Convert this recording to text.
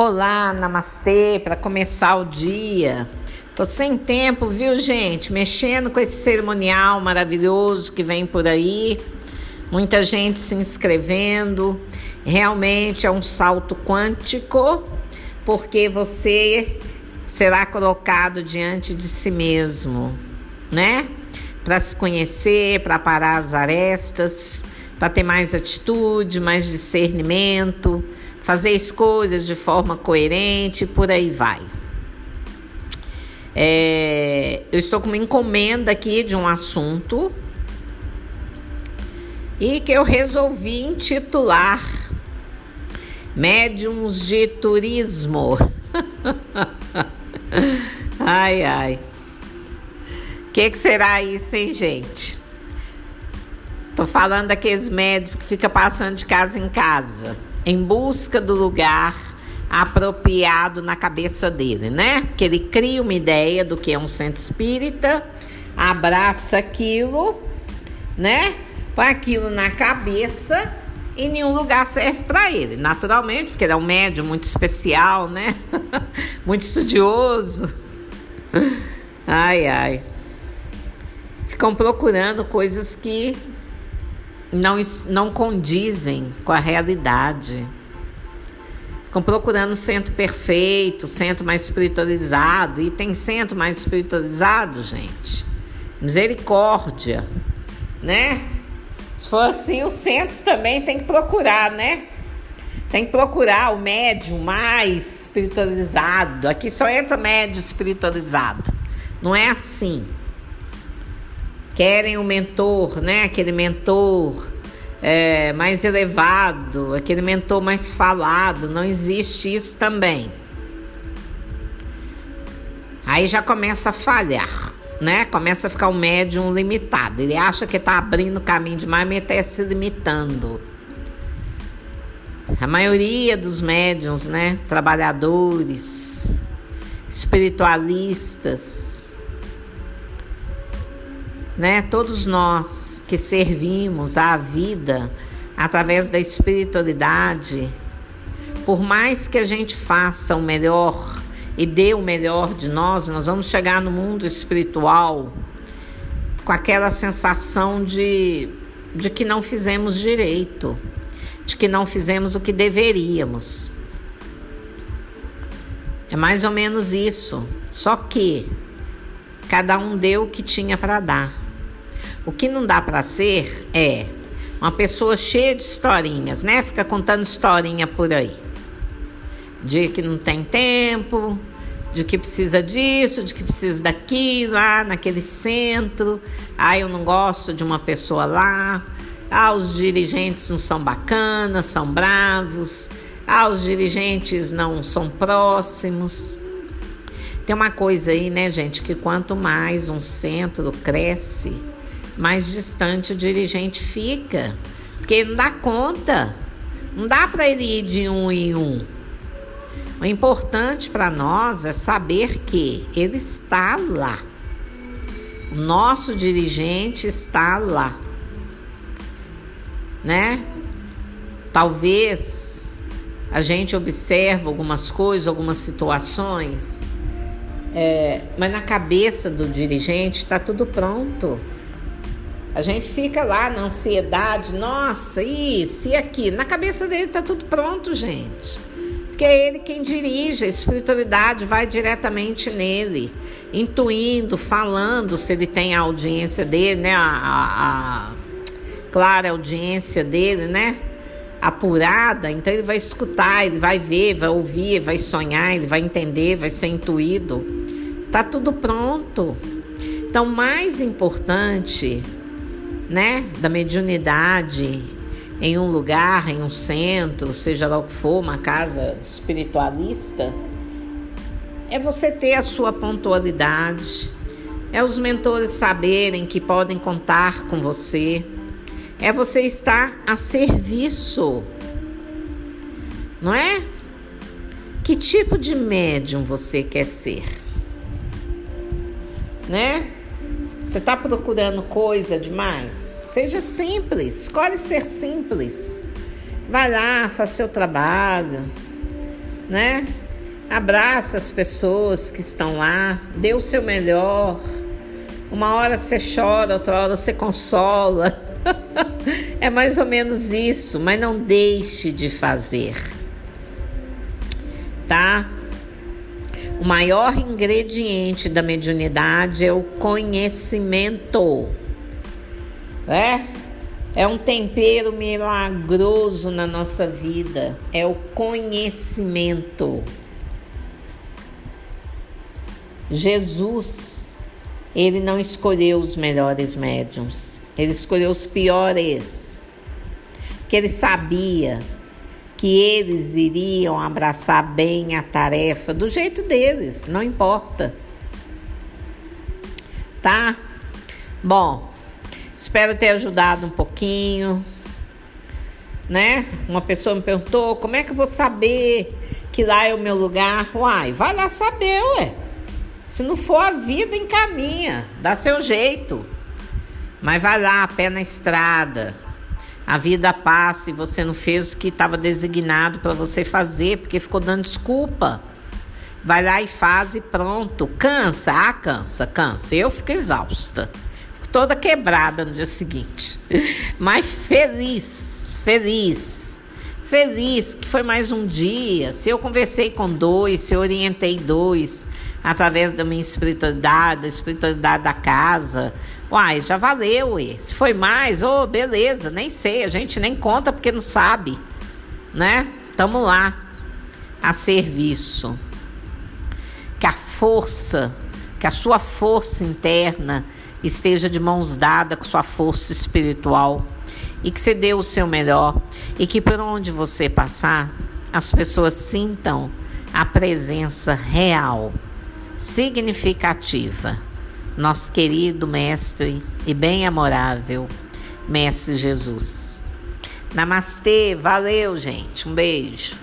Olá, namastê, para começar o dia. Tô sem tempo, viu, gente? Mexendo com esse cerimonial maravilhoso que vem por aí. Muita gente se inscrevendo. Realmente é um salto quântico, porque você será colocado diante de si mesmo, né? Para se conhecer, para parar as arestas, para ter mais atitude, mais discernimento fazer escolhas de forma coerente, por aí vai. É, eu estou com uma encomenda aqui de um assunto e que eu resolvi intitular Médiums de Turismo. ai, ai. O que, que será isso, hein, gente? Tô falando daqueles médios que fica passando de casa em casa em busca do lugar apropriado na cabeça dele, né? Que ele cria uma ideia do que é um centro espírita, abraça aquilo, né? Põe aquilo na cabeça e nenhum lugar serve para ele, naturalmente, porque ele é um médium muito especial, né? muito estudioso. Ai, ai. Ficam procurando coisas que não, não condizem com a realidade. Ficam procurando centro perfeito, centro mais espiritualizado. E tem centro mais espiritualizado, gente? Misericórdia, né? Se for assim, os centros também tem que procurar, né? Tem que procurar o médium mais espiritualizado. Aqui só entra médio espiritualizado. Não é assim querem um mentor, né? Aquele mentor é, mais elevado, aquele mentor mais falado. Não existe isso também. Aí já começa a falhar, né? Começa a ficar um médium limitado. Ele acha que está abrindo caminho demais, mas está se limitando. A maioria dos médiums, né? Trabalhadores, espiritualistas, né? Todos nós que servimos à vida através da espiritualidade, por mais que a gente faça o melhor e dê o melhor de nós, nós vamos chegar no mundo espiritual com aquela sensação de, de que não fizemos direito, de que não fizemos o que deveríamos. É mais ou menos isso. Só que cada um deu o que tinha para dar. O que não dá para ser é uma pessoa cheia de historinhas, né? Fica contando historinha por aí. De que não tem tempo, de que precisa disso, de que precisa daquilo, lá naquele centro. Ah, eu não gosto de uma pessoa lá. Ah, os dirigentes não são bacanas, são bravos. Ah, os dirigentes não são próximos. Tem uma coisa aí, né, gente, que quanto mais um centro cresce, mais distante o dirigente fica, porque ele não dá conta. Não dá para ele ir de um em um. O importante para nós é saber que ele está lá. O nosso dirigente está lá. Né? Talvez a gente observe algumas coisas, algumas situações, é, mas na cabeça do dirigente está tudo pronto. A gente fica lá na ansiedade, nossa, isso e aquilo. Na cabeça dele tá tudo pronto, gente. Porque é ele quem dirige, a espiritualidade vai diretamente nele, intuindo, falando, se ele tem a audiência dele, né? A, a, a clara audiência dele, né? Apurada, então ele vai escutar, ele vai ver, vai ouvir, vai sonhar, ele vai entender, vai ser intuído. Tá tudo pronto. Então, mais importante né, da mediunidade em um lugar, em um centro, seja lá o que for, uma casa espiritualista, é você ter a sua pontualidade, é os mentores saberem que podem contar com você, é você estar a serviço, não é? Que tipo de médium você quer ser? Né? Você está procurando coisa demais? Seja simples, escolhe ser simples. Vai lá, faz seu trabalho, né? Abraça as pessoas que estão lá, dê o seu melhor. Uma hora você chora, outra hora você consola. é mais ou menos isso, mas não deixe de fazer. Tá? O maior ingrediente da mediunidade é o conhecimento. É? É um tempero milagroso na nossa vida, é o conhecimento. Jesus, ele não escolheu os melhores médiums, ele escolheu os piores, que ele sabia que eles iriam abraçar bem a tarefa do jeito deles, não importa. Tá? Bom, espero ter ajudado um pouquinho, né? Uma pessoa me perguntou: como é que eu vou saber que lá é o meu lugar? Uai, vai lá saber, ué. Se não for a vida, encaminha, dá seu jeito. Mas vai lá, pé na estrada, a vida passa e você não fez o que estava designado para você fazer, porque ficou dando desculpa. Vai lá e faz e pronto. Cansa, ah, cansa, cansa. Eu fico exausta. Fico toda quebrada no dia seguinte. Mas feliz, feliz. Feliz que foi mais um dia. Se eu conversei com dois, se eu orientei dois através da minha espiritualidade, da espiritualidade da casa, Uai, já valeu, ué. Se foi mais, ô, oh, beleza, nem sei, a gente nem conta porque não sabe, né? Tamo lá, a serviço. Que a força, que a sua força interna esteja de mãos dadas com sua força espiritual e que você dê o seu melhor e que por onde você passar, as pessoas sintam a presença real, significativa nosso querido Mestre e bem-amorável Mestre Jesus. Namastê, valeu, gente. Um beijo.